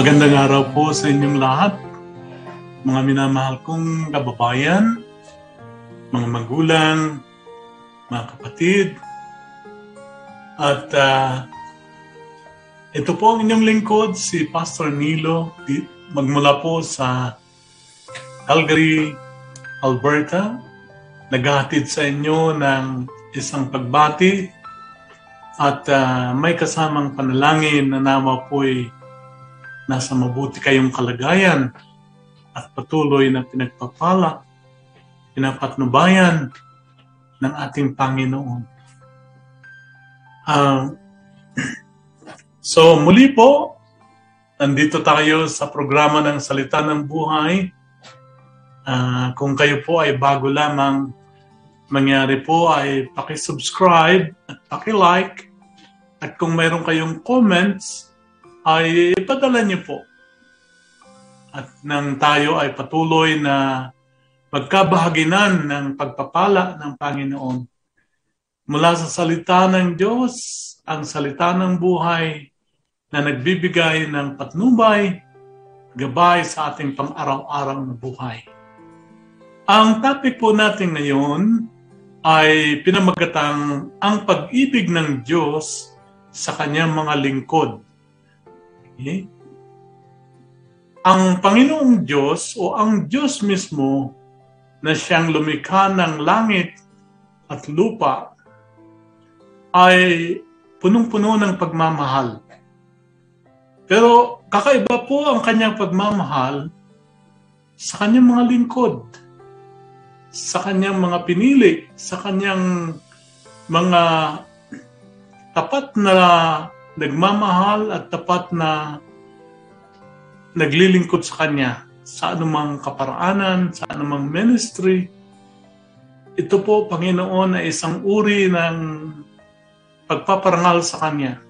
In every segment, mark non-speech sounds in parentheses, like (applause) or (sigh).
Magandang araw po sa inyong lahat, mga minamahal kong kababayan, mga magulang, mga kapatid, at uh, ito po ang inyong lingkod, si Pastor Nilo, magmula po sa Calgary, Alberta, naghahatid sa inyo ng isang pagbati at uh, may kasamang panalangin na nawa po'y nasa mabuti kayong kalagayan at patuloy na pinagpapala, pinapatnubayan ng ating Panginoon. Uh, (clears throat) so muli po, nandito tayo sa programa ng Salita ng Buhay. Uh, kung kayo po ay bago lamang mangyari po ay paki-subscribe at paki-like at kung mayroon kayong comments ay ipadala niyo po. At nang tayo ay patuloy na magkabahaginan ng pagpapala ng Panginoon mula sa salita ng Diyos, ang salita ng buhay na nagbibigay ng patnubay, gabay sa ating pang-araw-araw na buhay. Ang topic po natin ngayon ay pinamagatang ang pag-ibig ng Diyos sa kanyang mga lingkod. Okay? Ang Panginoong Diyos o ang Diyos mismo na siyang lumikha ng langit at lupa ay punong-puno ng pagmamahal. Pero kakaiba po ang kanyang pagmamahal sa kanyang mga lingkod, sa kanyang mga pinili, sa kanyang mga tapat na nagmamahal at tapat na naglilingkod sa Kanya sa anumang kaparaanan, sa anumang ministry. Ito po, Panginoon, ay isang uri ng pagpaparangal sa Kanya.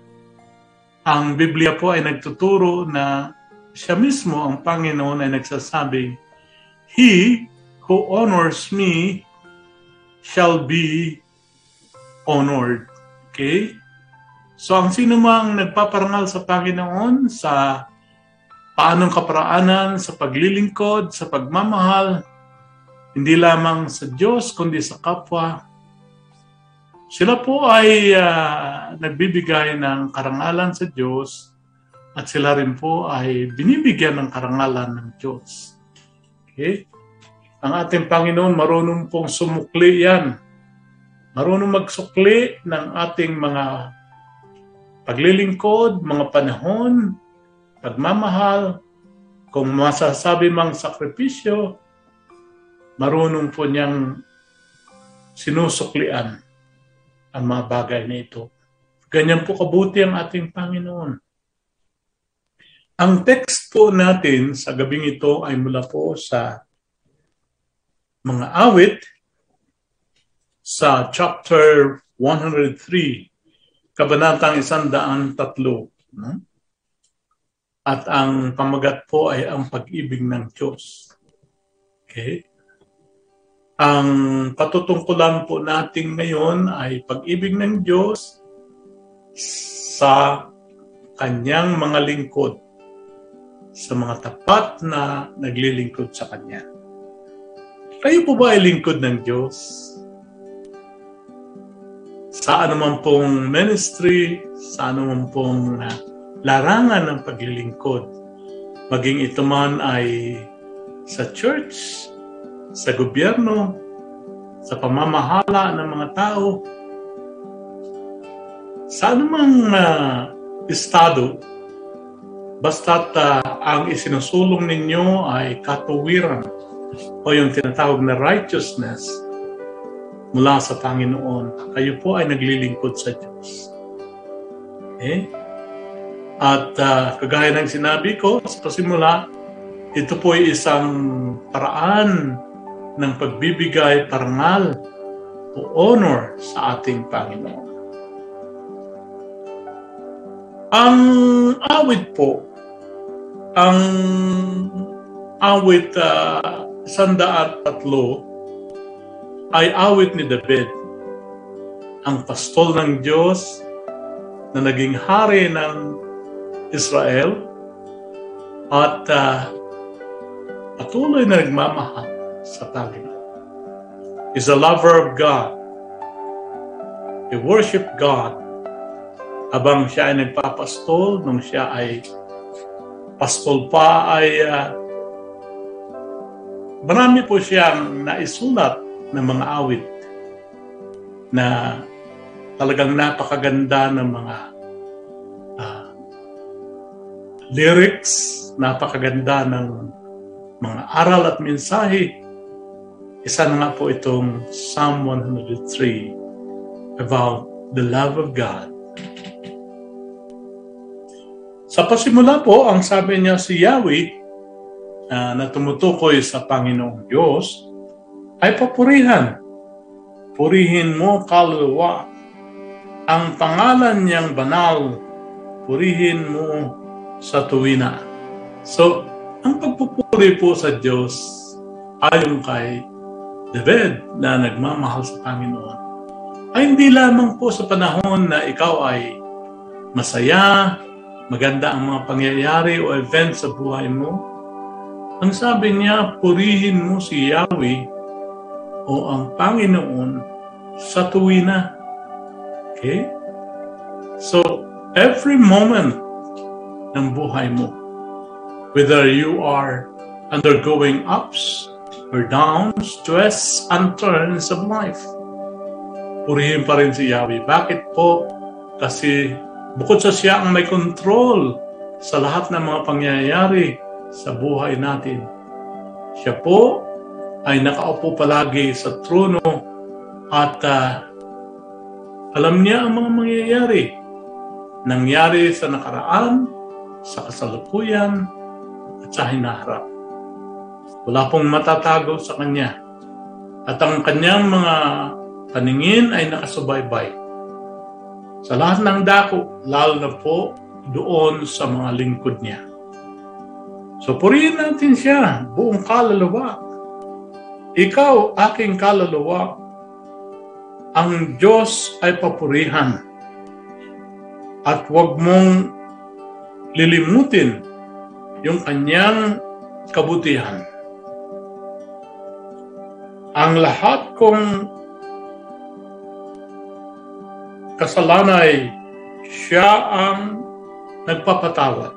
Ang Biblia po ay nagtuturo na siya mismo, ang Panginoon, ay nagsasabi, He who honors me shall be honored. Okay? So ang sino mang nagpaparangal sa Panginoon sa paanong kaparaanan, sa paglilingkod, sa pagmamahal, hindi lamang sa Diyos kundi sa kapwa, sila po ay uh, nagbibigay ng karangalan sa Diyos at sila rin po ay binibigyan ng karangalan ng Diyos. Okay? Ang ating Panginoon marunong pong sumukli yan. Marunong magsukli ng ating mga paglilingkod, mga panahon, pagmamahal, kung masasabi mang sakripisyo, marunong po niyang sinusuklian ang mga bagay na ito. Ganyan po kabuti ang ating Panginoon. Ang text po natin sa gabing ito ay mula po sa mga awit sa chapter 103 Kabanatang Isandaan Tatlo. At ang pamagat po ay ang pag-ibig ng Diyos. Okay? Ang patutungkulan po natin ngayon ay pag-ibig ng Diyos sa kanyang mga lingkod, sa mga tapat na naglilingkod sa Kanya. Kayo po ba ay lingkod ng Diyos? Sa anuman pong ministry, sa anuman pong uh, larangan ng paglilingkod. Maging ito man ay sa church, sa gobyerno, sa pamamahala ng mga tao, sa anumang uh, estado, basta't uh, ang isinusulong ninyo ay katuwiran o yung tinatawag na righteousness, mula sa Panginoon. Kayo po ay naglilingkod sa Diyos. Okay? At uh, kagaya ng sinabi ko sa pasimula, ito po ay isang paraan ng pagbibigay parangal o honor sa ating Panginoon. Ang awit po, ang awit uh, sandaat tatlo, ay awit ni David, ang pastol ng Diyos na naging hari ng Israel at uh, patuloy na nagmamahal sa Panginoon. He's a lover of God. He worship God habang siya ay nagpapastol, nung siya ay pastol pa ay uh, marami po siyang naisulat ng mga awit na talagang napakaganda ng mga uh, lyrics, napakaganda ng mga aral at mensahe. Isa na nga po itong Psalm 103 about the love of God. Sa pasimula po, ang sabi niya si Yahweh uh, na tumutukoy sa Panginoong Diyos ay papurihan. Purihin mo kaluluwa ang pangalan niyang banal. Purihin mo sa tuwina. So, ang pagpupuri po sa Diyos ayon kay David na nagmamahal sa Panginoon ay hindi lamang po sa panahon na ikaw ay masaya, maganda ang mga pangyayari o events sa buhay mo. Ang sabi niya, purihin mo si Yahweh o ang Panginoon sa tuwina. Okay? So, every moment ng buhay mo, whether you are undergoing ups or downs, twists and turns of life, purihin pa rin si Yahweh. Bakit po? Kasi bukod sa siya ang may control sa lahat ng mga pangyayari sa buhay natin, siya po ay nakaupo palagi sa trono at uh, alam niya ang mga mangyayari. Nangyari sa nakaraan, sa kasalukuyan, at sa hinaharap. Wala pong matatago sa Kanya. At ang Kanyang mga paningin ay nakasubaybay. Sa lahat ng dako, lalo na po doon sa mga lingkod niya. So purihin natin siya, buong kaluluwa. Ikaw, aking kaluluwa, ang Diyos ay papurihan. At huwag mong lilimutin yung kanyang kabutihan. Ang lahat kong kasalanay, siya ang nagpapatawad.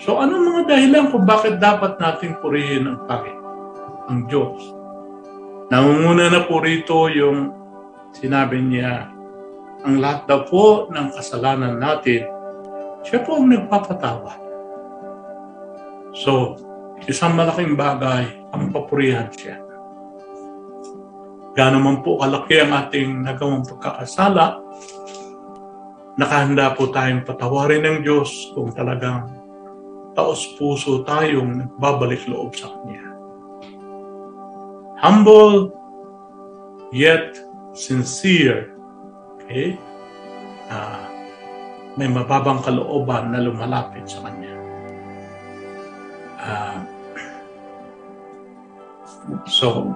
So ano mga dahilan kung bakit dapat nating purihin ang Panginoon, ang Diyos? Nangunguna na po rito yung sinabi niya, ang lahat daw po ng kasalanan natin, siya po ang nagpapatawad. So, isang malaking bagay ang papurihan siya. Gano'n man po kalaki ang ating nagawang pagkakasala, nakahanda po tayong patawarin ng Diyos kung talagang taos puso tayong nagbabalik loob sa Kanya. Humble, yet sincere. Okay? Uh, may mababang kalooban na lumalapit sa Kanya. Uh, (clears throat) so,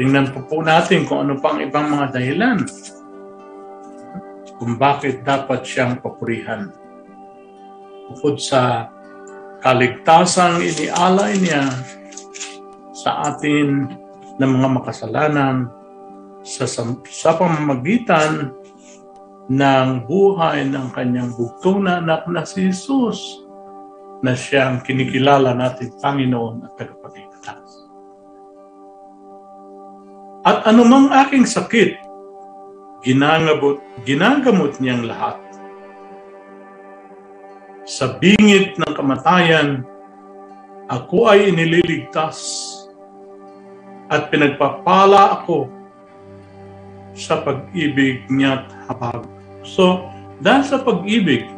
tingnan po po natin kung ano pang ibang mga dahilan kung bakit dapat siyang papurihan. Bukod sa kaligtasang inialay niya sa atin ng mga makasalanan sa, sa pamamagitan ng buhay ng kanyang bugtong na anak na si Jesus na siyang kinikilala natin Panginoon at tagapagligtas. At anumang aking sakit ginangabot, ginagamot niyang lahat. Sa bingit ng kamatayan, ako ay inililigtas at pinagpapala ako sa pag-ibig niya't habag. So, dahil sa pag-ibig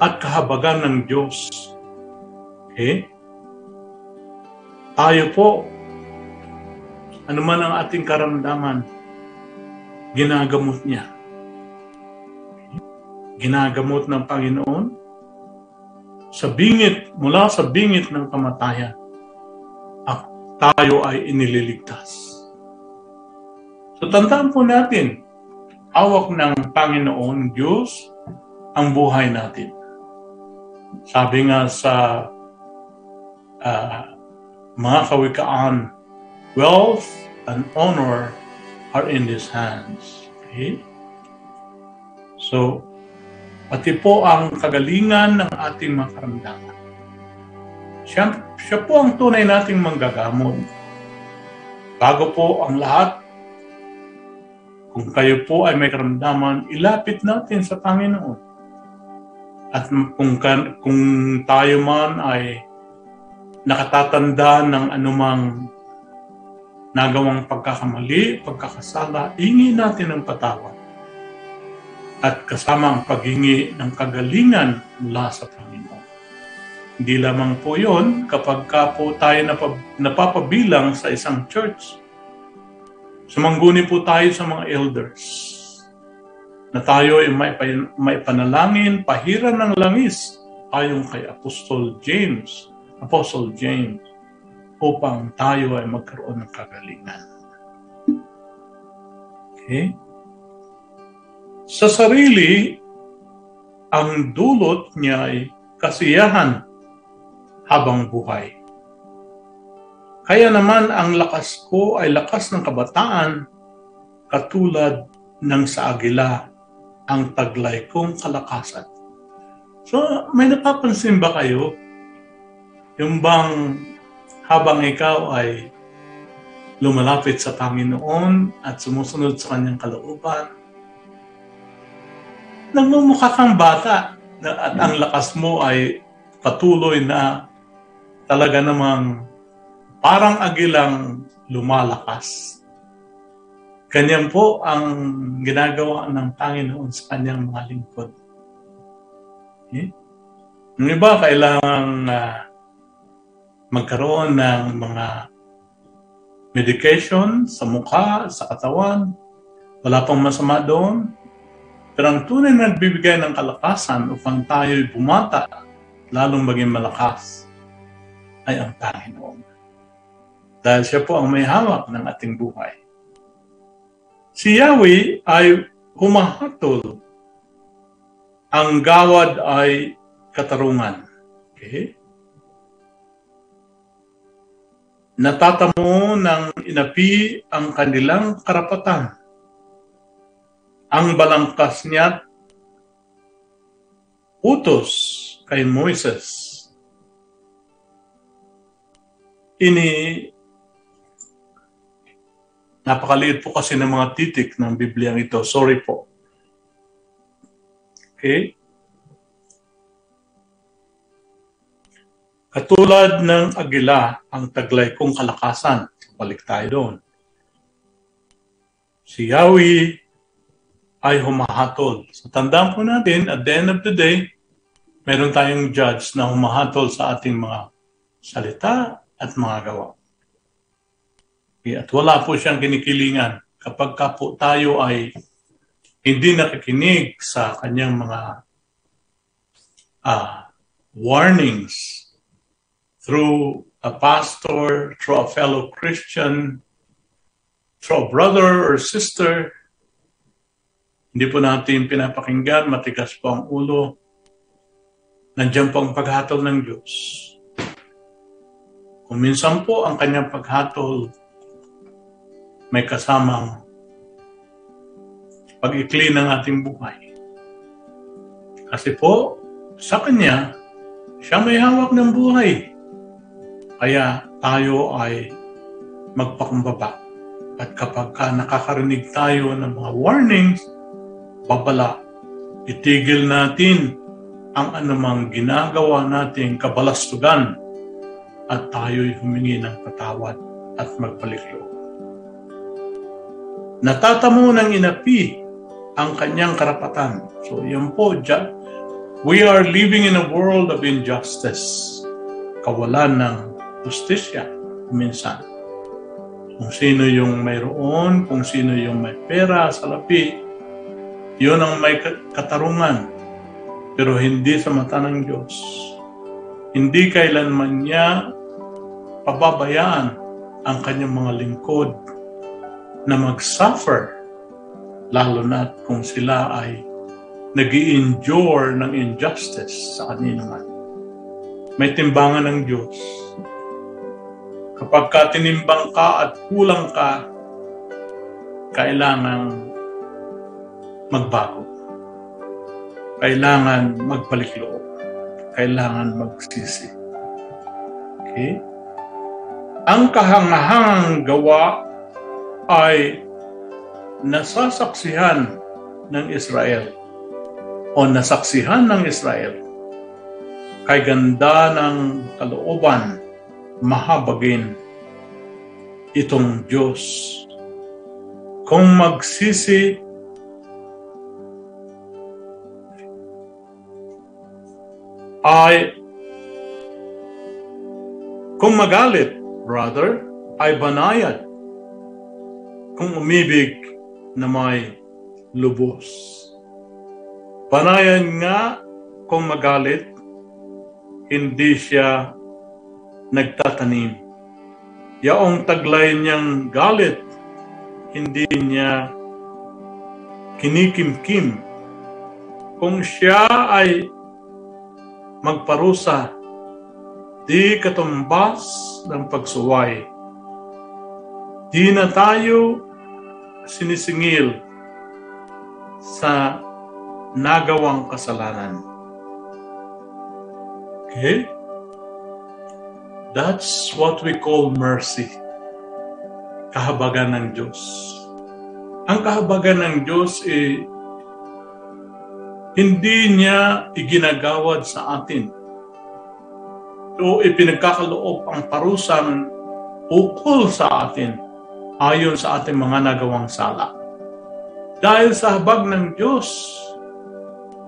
at kahabagan ng Diyos, okay, tayo po, ano man ang ating karamdaman, ginagamot niya. Ginagamot ng Panginoon sa bingit, mula sa bingit ng kamatayan, at tayo ay inililigtas. So tandaan po natin, hawak ng Panginoon Diyos ang buhay natin. Sabi nga sa uh, mga kawikaan, wealth and honor are in His hands. Okay? So, pati po ang kagalingan ng ating mga karamdaman. Siya po ang tunay nating manggagamot. Bago po ang lahat, kung kayo po ay may karamdaman, ilapit natin sa Panginoon. At kung, kung tayo man ay nakatatanda ng anumang nagawang pagkakamali, pagkakasala, ingi natin ng patawad at kasama ang paghingi ng kagalingan mula sa Panginoon. Hindi lamang po yon kapag ka po tayo napab- napapabilang sa isang church. Sumangguni po tayo sa mga elders na tayo ay may, may panalangin, pahiran ng langis ayon kay Apostol James, Apostle James, upang tayo ay magkaroon ng kagalingan. Okay? Sa sarili, ang dulot niya ay kasiyahan habang buhay. Kaya naman ang lakas ko ay lakas ng kabataan katulad ng sa agila ang taglay kong kalakasan. So, may napapansin ba kayo? Yung bang habang ikaw ay lumalapit sa Panginoon at sumusunod sa kanyang kalooban, nagmumukha kang bata at ang lakas mo ay patuloy na talaga namang parang agilang lumalakas. Ganyan po ang ginagawa ng Panginoon sa kanyang mga lingkod. Okay? Yung iba, kailangan uh, magkaroon ng mga medication sa mukha, sa katawan. Wala pang masama doon. Pero ang tunay na nagbibigay ng kalakasan upang tayo'y bumata, lalong maging malakas, ay ang Panginoon. Dahil siya po ang may hawak ng ating buhay. Si Yahweh ay humahatol. Ang gawad ay katarungan. Okay? Natatamo ng inapi ang kanilang karapatan ang balangkas niya utos kay Moises. Ini napakaliit po kasi ng mga titik ng Biblia ito. Sorry po. Okay? Katulad ng agila ang taglay kong kalakasan. Balik tayo doon. Si Yahweh ay humahatol. So tandaan po natin, at the end of the day, meron tayong judge na humahatol sa ating mga salita at mga gawa. At wala po siyang kinikilingan kapag ka po tayo ay hindi nakikinig sa kanyang mga uh, warnings through a pastor, through a fellow Christian, through a brother or sister, hindi po natin pinapakinggan, matigas po ang ulo. Nandiyan po ang paghatol ng Diyos. Kung minsan po ang kanyang paghatol may kasamang pag-ikli ng ating buhay. Kasi po, sa Kanya, siya may hawak ng buhay. Kaya tayo ay magpakumbaba. At kapag ka nakakarinig tayo ng mga warnings, babala. Itigil natin ang anumang ginagawa nating kabalastugan at tayo'y humingi ng patawad at magbalik. Natatamo ng inapi ang kanyang karapatan. So yan po, we are living in a world of injustice. Kawalan ng justisya minsan. Kung sino yung mayroon, kung sino yung may pera sa lapi, yun ang may katarungan. Pero hindi sa mata ng Diyos. Hindi kailanman niya pababayaan ang kanyang mga lingkod na mag-suffer lalo na kung sila ay nag endure ng injustice sa kanino man. may timbangan ng Diyos. Kapag ka tinimbang ka at kulang ka, kailangan magbago. Kailangan magbalik loob. Kailangan magsisi. Okay? Ang kahangahangang gawa ay nasasaksihan ng Israel o nasaksihan ng Israel kay ganda ng kalooban mahabagin itong Diyos. Kung magsisi ay kung magalit, brother, ay banayad. Kung umibig na may lubos. Banayan nga kung magalit, hindi siya nagtatanim. Yaong taglay niyang galit, hindi niya kinikimkim. Kung siya ay magparusa, di katumbas ng pagsuway. Di na tayo sinisingil sa nagawang kasalanan. Okay? That's what we call mercy. Kahabagan ng Diyos. Ang kahabagan ng Diyos ay eh, hindi niya iginagawad sa atin o ipinagkakaloob ang parusang ukol sa atin ayon sa ating mga nagawang sala. Dahil sa habag ng Diyos,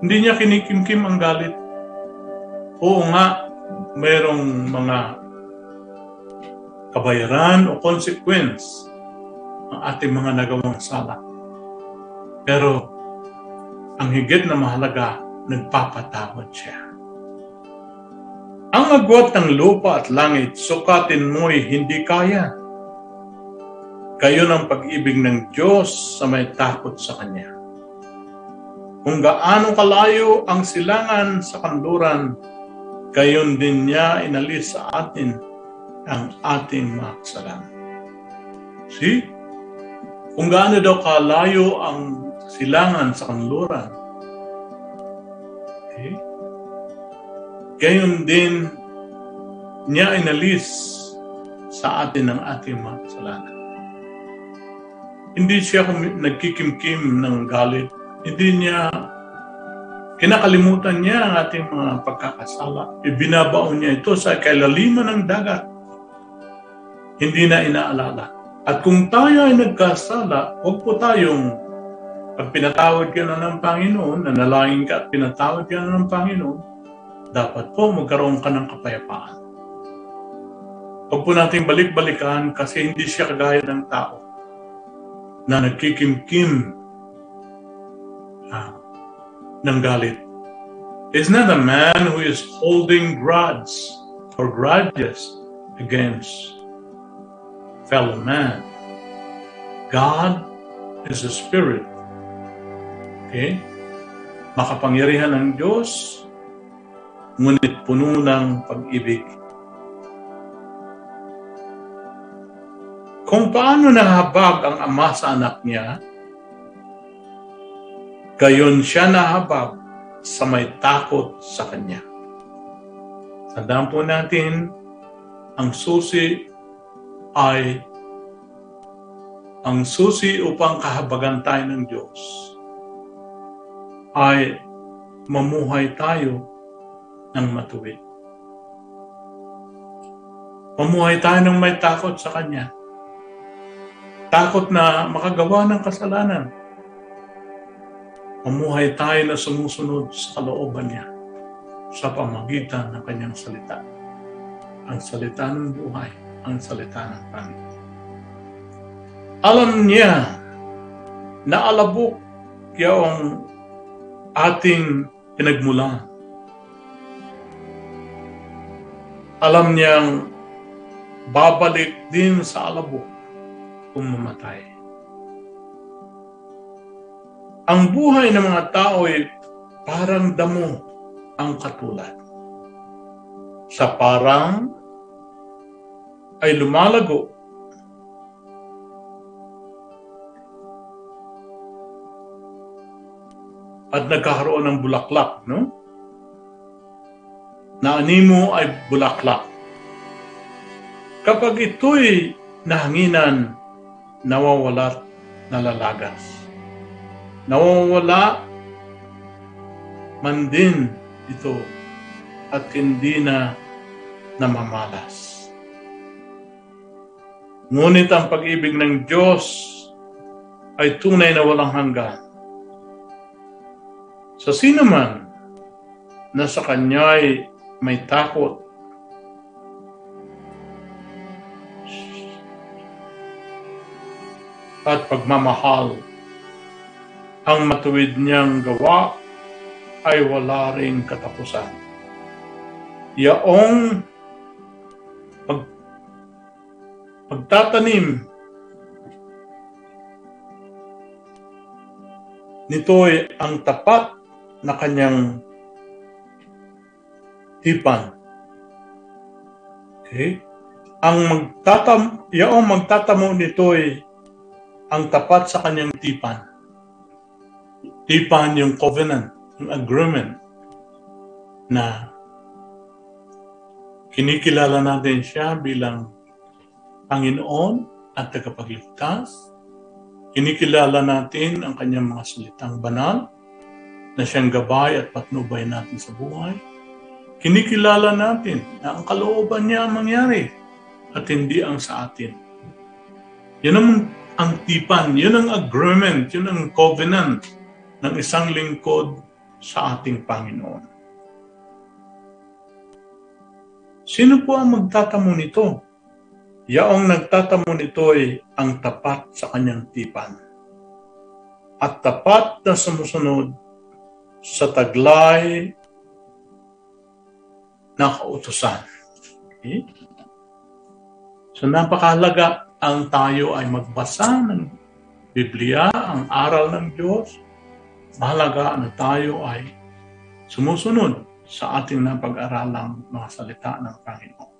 hindi niya kinikimkim ang galit. Oo nga, mayroong mga kabayaran o consequence ang ating mga nagawang sala. Pero ang higit na mahalaga, nagpapatawad siya. Ang agwat ng lupa at langit, sukatin mo'y hindi kaya. Kayo ng pag-ibig ng Diyos sa may takot sa Kanya. Kung gaano kalayo ang silangan sa kanluran, gayon din niya inalis sa atin ang ating mga kasalanan. See? Kung gaano daw kalayo ang silangan sa kanluran. Gayon din niya inalis sa atin ang ating mga kasalanan. Hindi siya nagkikimkim ng galit. Hindi niya kinakalimutan niya ang ating mga pagkakasala. Ibinabaon niya ito sa kailaliman ng dagat. Hindi na inaalala. At kung tayo ay nagkasala, huwag po tayong pag pinatawad ka na ng Panginoon, nanalangin ka at pinatawad ka na ng Panginoon, dapat po magkaroon ka ng kapayapaan. Huwag po natin balik-balikan kasi hindi siya kagaya ng tao na nagkikimkim ah, ng galit. It's not a man who is holding grudge or grudges against fellow man. God is a spirit Okay? Makapangyarihan ng Diyos, ngunit puno ng pag-ibig. Kung paano nahabag ang ama sa anak niya, gayon siya nahabag sa may takot sa kanya. Tandaan po natin, ang susi ay ang susi upang kahabagan tayo ng Diyos ay mamuhay tayo ng matuwid. Mamuhay tayo ng may takot sa Kanya. Takot na makagawa ng kasalanan. Mamuhay tayo na sumusunod sa kalooban niya sa pamagitan ng kanyang salita. Ang salita ng buhay, ang salita ng Panginoon. Alam niya na alabok yung ating pinagmulan. Alam niyang babalik din sa alabok kung mamatay. Ang buhay ng mga tao ay parang damo ang katulad. sa parang ay lumalago at nagkakaroon ng bulaklak, no? Na animo ay bulaklak. Kapag ito'y nahanginan, nawawala nalalagas. Nawawala man din ito at hindi na namamalas. Ngunit ang pag-ibig ng Diyos ay tunay na walang hanggan. Sa sino man na sa Kanya'y may takot at pagmamahal, ang matuwid niyang gawa ay wala ring katapusan. Yaong pag, pagtatanim nito ay ang tapat na kanyang tipan. Okay? Ang magtatam, yaong magtatamo nito ay ang tapat sa kanyang tipan. Tipan yung covenant yung agreement na kinikilala natin siya bilang Panginoon at tagapagligtas. Kinikilala natin ang kanyang mga salitang banal na siyang gabay at patnubay natin sa buhay. Kinikilala natin na ang kalooban niya ang mangyari at hindi ang sa atin. Yan ang, ang tipan, yun ang agreement, yun ang covenant ng isang lingkod sa ating Panginoon. Sino po ang magtatamo nito? Yaong nagtatamo nito ay ang tapat sa kanyang tipan. At tapat na sumusunod sa taglay na kautusan. Okay? So napakahalaga ang tayo ay magbasa ng Biblia, ang aral ng Diyos, mahalaga na tayo ay sumusunod sa ating napag-aralang mga salita ng Panginoon.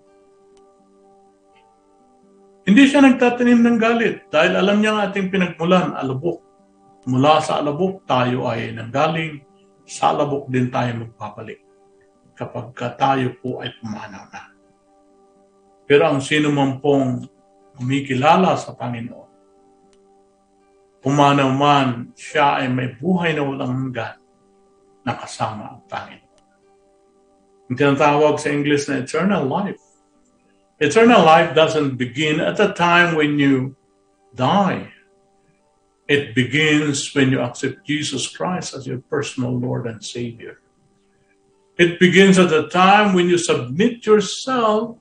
Hindi siya nagtatanim ng galit dahil alam niya ang ating pinagmulan, alabok. Mula sa alabok, tayo ay nanggaling, sa alabok din tayo magpapalik kapag tayo po ay pumanaw na. Pero ang sino man pong kumikilala sa Panginoon, Pumanaw man, siya ay may buhay na walang hanggan na kasama ang Panginoon. Ang tinatawag sa English na eternal life. Eternal life doesn't begin at the time when you die. It begins when you accept Jesus Christ as your personal Lord and Savior. It begins at the time when you submit yourself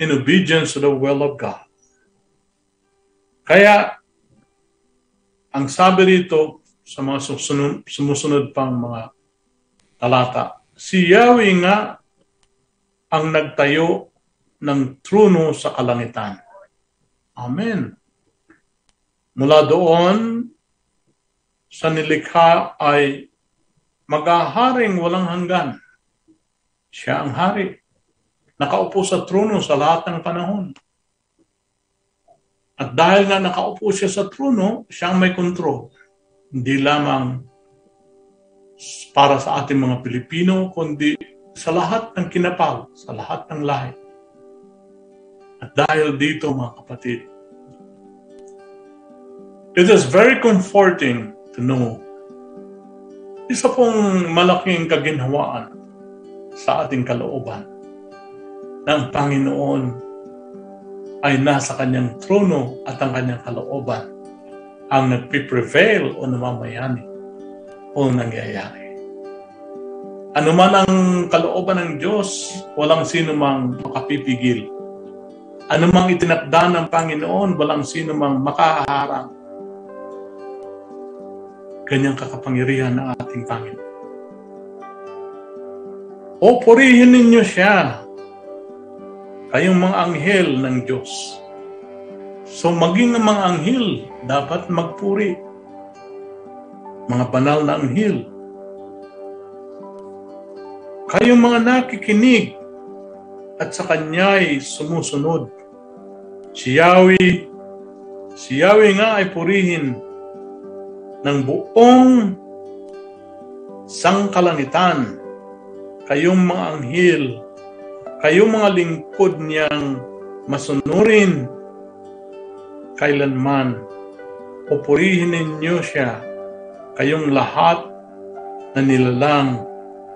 in obedience to the will of God. Kaya ang sabi rito sa mga susunod, sumusunod pang mga talata, si Yahweh nga ang nagtayo ng trono sa kalangitan. Amen. Mula doon, sa nilikha ay maghaharing walang hanggan. Siya ang hari. Nakaupo sa trono sa lahat ng panahon. At dahil nga nakaupo siya sa trono, siya ang may kontrol. Hindi lamang para sa ating mga Pilipino, kundi sa lahat ng kinapal, sa lahat ng lahi. At dahil dito, mga kapatid, it is very comforting to know isa pong malaking kaginhawaan sa ating kalooban ng Panginoon ay nasa kanyang trono at ang kanyang kalooban ang nagpiprevail o namamayani o nangyayari. Ano man ang kalooban ng Diyos, walang sino mang makapipigil. Ano mang itinakda ng Panginoon, walang sino mang makaharang. Ganyang kakapangyarihan ng ating Panginoon. O purihin ninyo siya kayong mga anghel ng Diyos. So maging ang mga anghel, dapat magpuri. Mga banal na anghel. Kayong mga nakikinig at sa Kanya'y sumusunod. Si Yahweh, si Yahweh nga ay purihin ng buong sangkalangitan, kayong mga anghel, kayong mga lingkod niyang masunurin kailanman. Pupurihin ninyo siya, kayong lahat na nilalang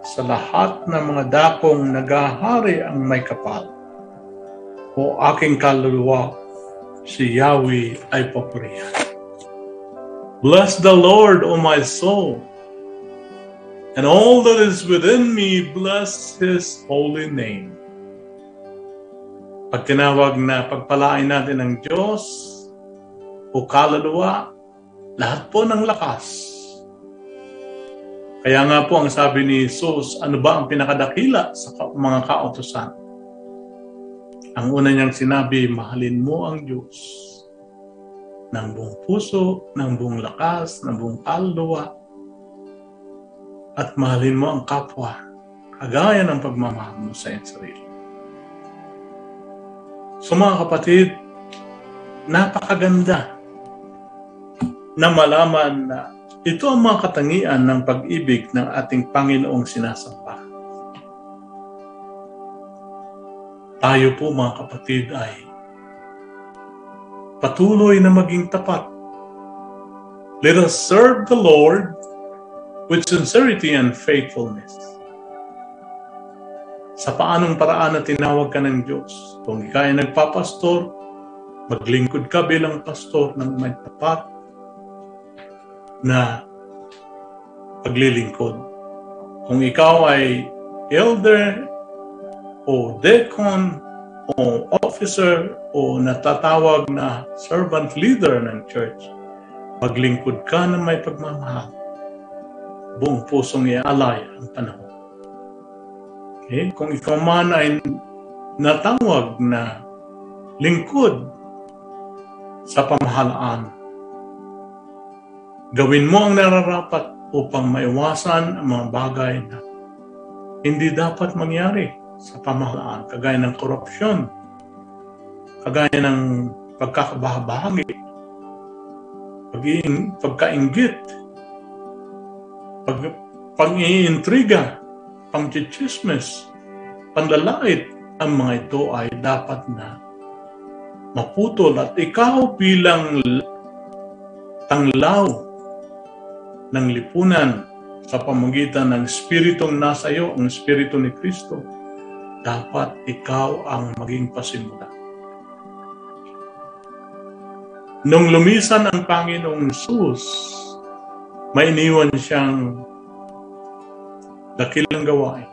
sa lahat ng mga dakong nagahari ang may kapal. O aking kaluluwa, si Yahweh ay papurihan. Bless the Lord, O my soul, and all that is within me, bless His holy name. Pag tinawag na pagpalain natin ng Diyos o kaluluwa, lahat po ng lakas, kaya nga po ang sabi ni Jesus, ano ba ang pinakadakila sa mga kautosan? Ang una niyang sinabi, mahalin mo ang Diyos ng buong puso, ng buong lakas, ng buong kaluluwa, at mahalin mo ang kapwa, kagaya ng pagmamahal mo sa iyong sarili. So mga kapatid, napakaganda na malaman na ito ang mga katangian ng pag-ibig ng ating Panginoong sinasamba. Tayo po mga kapatid ay patuloy na maging tapat. Let us serve the Lord with sincerity and faithfulness. Sa paanong paraan na tinawag ka ng Diyos, kung ikaw ay nagpapastor, maglingkod ka bilang pastor ng may tapat, na paglilingkod. Kung ikaw ay elder o deacon o officer o natatawag na servant leader ng church, maglingkod ka na may pagmamahal. Buong pusong ialay ang panahon. Okay? Kung ikaw man ay natawag na lingkod sa pamahalaan, Gawin mo ang nararapat upang maiwasan ang mga bagay na hindi dapat mangyari sa pamahalaan, kagaya ng korupsyon, kagaya ng pagkakabahabahagi, pag pagkaingit, pag, pag-iintriga, pang-chichismis, panlalait, ang mga ito ay dapat na maputol. At ikaw bilang tanglaw ng lipunan sa pamagitan ng Espiritong nasa iyo, ang Espiritu ni Kristo, dapat ikaw ang maging pasimula. Nung lumisan ang Panginoong Sus, may iniwan siyang dakilang gawain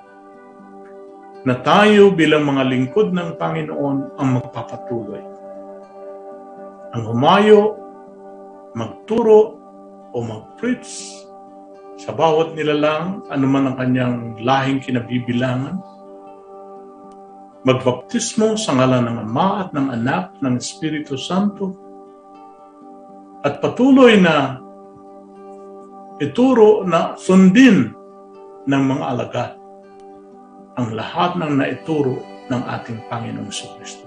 na tayo bilang mga lingkod ng Panginoon ang magpapatuloy. Ang humayo, magturo, o mag-preach sa bawat nilalang, anuman ang kanyang lahing kinabibilangan, magbaptismo sa ngalan ng Ama at ng Anak ng Espiritu Santo, at patuloy na ituro na sundin ng mga alagad ang lahat ng naituro ng ating Panginoong Kristo.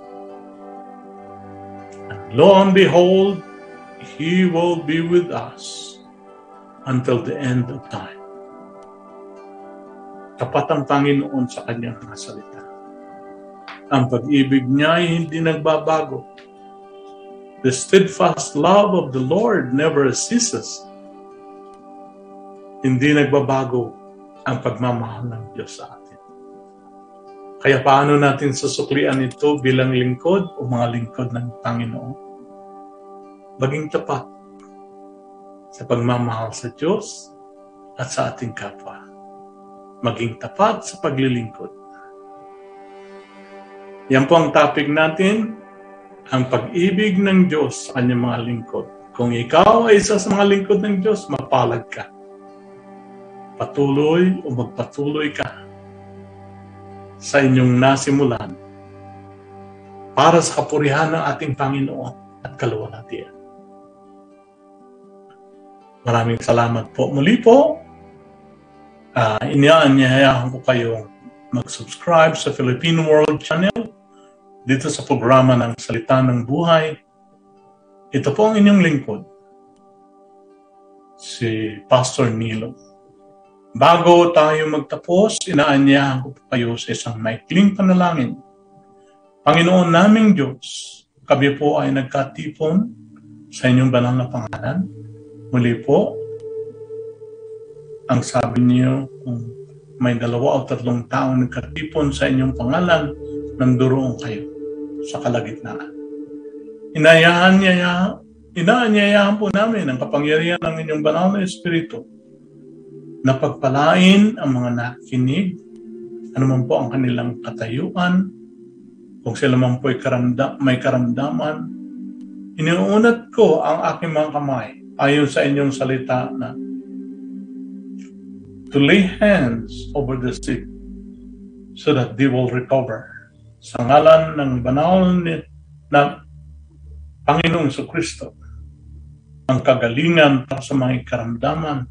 And lo and behold, He will be with us until the end of time. Tapat ang Panginoon sa kanyang mga salita. Ang pag-ibig niya ay hindi nagbabago. The steadfast love of the Lord never ceases. Hindi nagbabago ang pagmamahal ng Diyos sa atin. Kaya paano natin susuklian ito bilang lingkod o mga lingkod ng Panginoon? Maging tapat sa pagmamahal sa Diyos at sa ating kapwa. Maging tapat sa paglilingkod. Yan po ang topic natin, ang pag-ibig ng Diyos sa kanyang mga lingkod. Kung ikaw ay isa sa mga lingkod ng Diyos, mapalag ka. Patuloy o magpatuloy ka sa inyong nasimulan para sa kapurihan ng ating Panginoon at kaluwalhatian. Maraming salamat po. Muli po, uh, inianyayahan ko kayong mag-subscribe sa Philippine World Channel dito sa programa ng Salita ng Buhay. Ito po ang inyong lingkod, si Pastor Nilo. Bago tayo magtapos, inaanyahan ko kayo sa isang maikling panalangin. Panginoon naming Diyos, kami po ay nagkatipon sa inyong banal na pangalan. Muli po, ang sabi niyo kung may dalawa o tatlong taong nagkatipon sa inyong pangalan, nanduroon kayo sa kalagitnaan. Inayahan niya, inaanyayahan po namin ang kapangyarihan ng inyong banal na Espiritu na pagpalain ang mga nakikinig, anuman po ang kanilang katayuan, kung sila man po karamda, may karamdaman, iniunat ko ang aking mga kamay ayon sa inyong salita na to lay hands over the sick so that they will recover. Sa ngalan ng banal ni, na Panginoong Kristo, ang kagalingan sa mga karamdaman,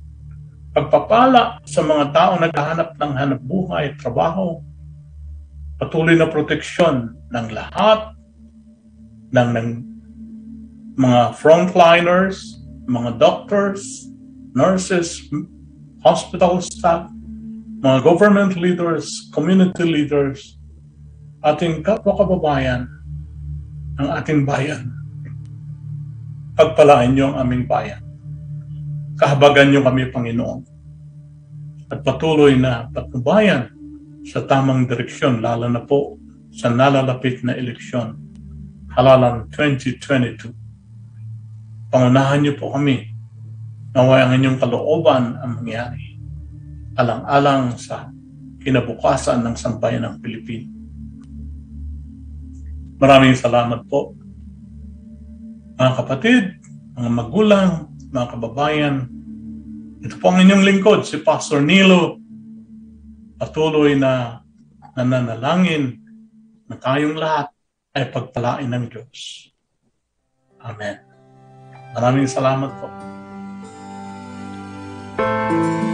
pagpapala sa mga tao naghahanap ng hanap buhay, trabaho, patuloy na proteksyon ng lahat ng, ng mga frontliners, mga doctors, nurses, hospital staff, mga government leaders, community leaders, ating kapwa kababayan, ang ating bayan. Pagpalain niyo ang aming bayan kahabagan niyo kami, Panginoon. At patuloy na patnubayan sa tamang direksyon, lalo na po sa nalalapit na eleksyon, halalan 2022. Pangunahan niyo po kami naway ang inyong kalooban ang mangyari. Alang-alang sa kinabukasan ng sambayan ng Pilipino. Maraming salamat po. Mga kapatid, mga magulang, mga kababayan, ito po ang inyong lingkod, si Pastor Nilo. Patuloy na nananalangin na tayong lahat ay pagpalain ng Diyos. Amen. Maraming salamat po. thank you